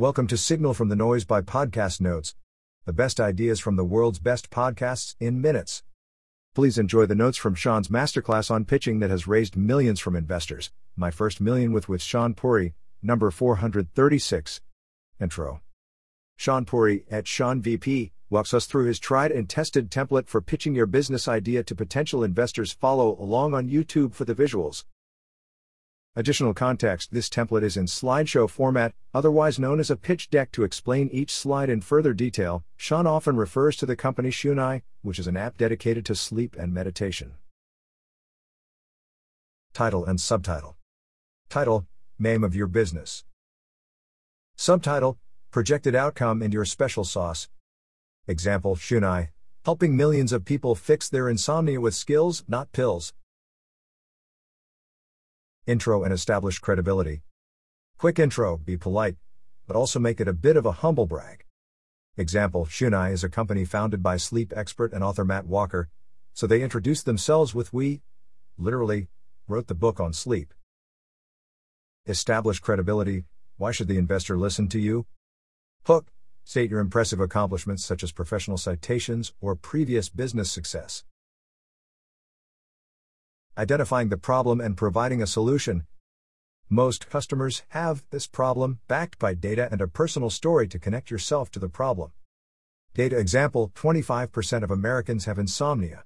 Welcome to Signal from the Noise by Podcast Notes, the best ideas from the world's best podcasts in minutes. Please enjoy the notes from Shaan's masterclass on pitching that has raised millions from investors. My first million with with Shaan Puri, number 436. Intro. Shaan Puri at Shaan VP walks us through his tried and tested template for pitching your business idea to potential investors. Follow along on YouTube for the visuals. Additional context This template is in slideshow format, otherwise known as a pitch deck to explain each slide in further detail. Shaan often refers to the company Shunai, which is an app dedicated to sleep and meditation. Title and Subtitle Title Name of your business. Subtitle Projected outcome and your special sauce. Example Shunai Helping millions of people fix their insomnia with skills, not pills. Intro and establish credibility. Quick intro, be polite, but also make it a bit of a humble brag. Example Shunai is a company founded by sleep expert and author Matt Walker, so they introduced themselves with We, literally, wrote the book on sleep. Establish credibility, why should the investor listen to you? Hook, state your impressive accomplishments such as professional citations or previous business success identifying the problem and providing a solution. Most customers have this problem backed by data and a personal story to connect yourself to the problem. Data example 25% of Americans have insomnia.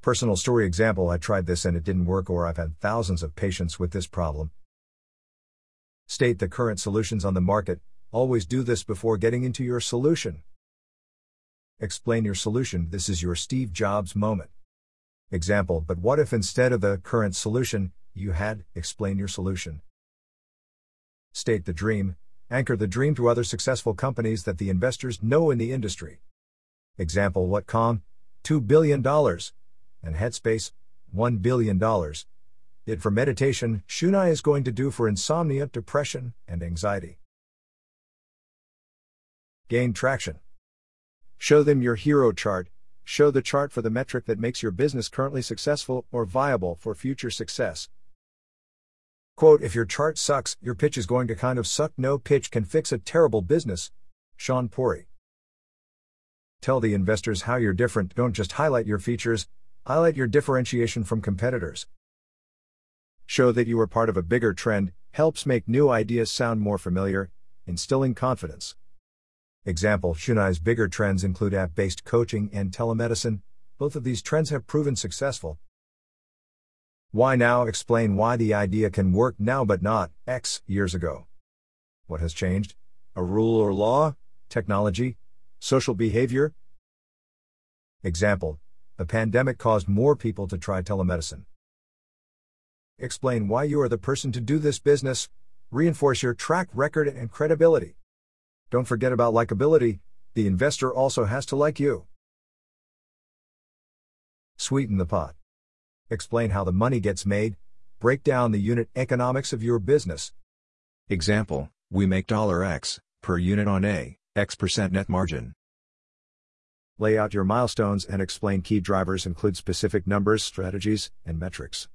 Personal story example I tried this and it didn't work, or I've had thousands of patients with this problem. State the current solutions on the market, always do this before getting into your solution. Explain your solution, this is your Steve Jobs moment. Example But what if instead of the current solution, you had, explain your solution? State the dream, anchor the dream to other successful companies that the investors know in the industry. Example What Calm, $2 billion, and Headspace, $1 billion. Did for meditation, Shunai is going to do for insomnia, depression, and anxiety. Gain traction. Show them your hero chart, Show the chart for the metric that makes your business currently successful or viable for future success. Quote If your chart sucks, your pitch is going to kind of suck. No pitch can fix a terrible business. Shaan Puri. Tell the investors how you're different. Don't just highlight your features, highlight your differentiation from competitors. Show that you are part of a bigger trend, helps make new ideas sound more familiar, instilling confidence. Example Shunai's bigger trends include app based coaching and telemedicine. Both of these trends have proven successful. Why now? Explain why the idea can work now but not X years ago. What has changed? A rule or law? Technology? Social behavior? Example The pandemic caused more people to try telemedicine. Explain why you are the person to do this business. Reinforce your track record and credibility. Don't forget about likability, the investor also has to like you. Sweeten the pot. Explain how the money gets made, break down the unit economics of your business. Example, we make $X per unit on a X percent net margin. Lay out your milestones and explain key drivers include specific numbers, strategies, and metrics.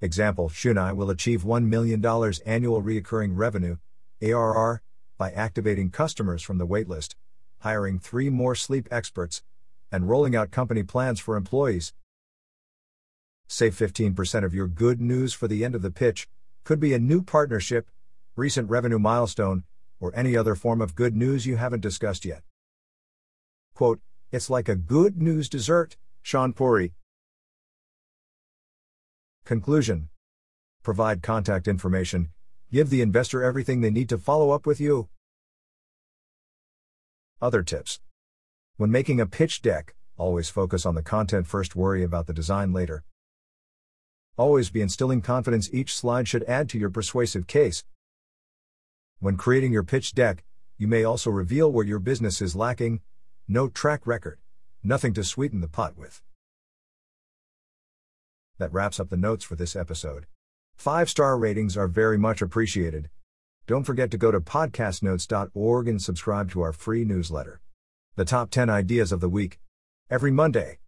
Example, Shunai will achieve $1 million annual recurring revenue, ARR, by activating customers from the waitlist, hiring three more sleep experts, and rolling out company plans for employees. Save 15% of your good news for the end of the pitch, could be a new partnership, recent revenue milestone, or any other form of good news you haven't discussed yet. Quote, It's like a good news dessert, Shaan Puri. Conclusion Provide contact information, Give the investor everything they need to follow up with you. Other tips. When making a pitch deck, always focus on the content first, worry about the design later. Always be instilling confidence, each slide should add to your persuasive case. When creating your pitch deck, you may also reveal where your business is lacking, no track record, nothing to sweeten the pot with. That wraps up the notes for this episode. Five star ratings are very much appreciated. Don't forget to go to podcastnotes.org and subscribe to our free newsletter. The top 10 ideas of the week. Every Monday.